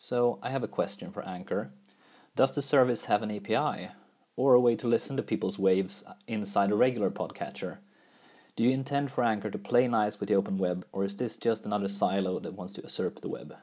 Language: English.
So I have a question for Anchor. Does the service have an API or a way to listen to people's waves inside a regular podcatcher? Do you intend for Anchor to play nice with the open web or is this just another silo that wants to usurp the web?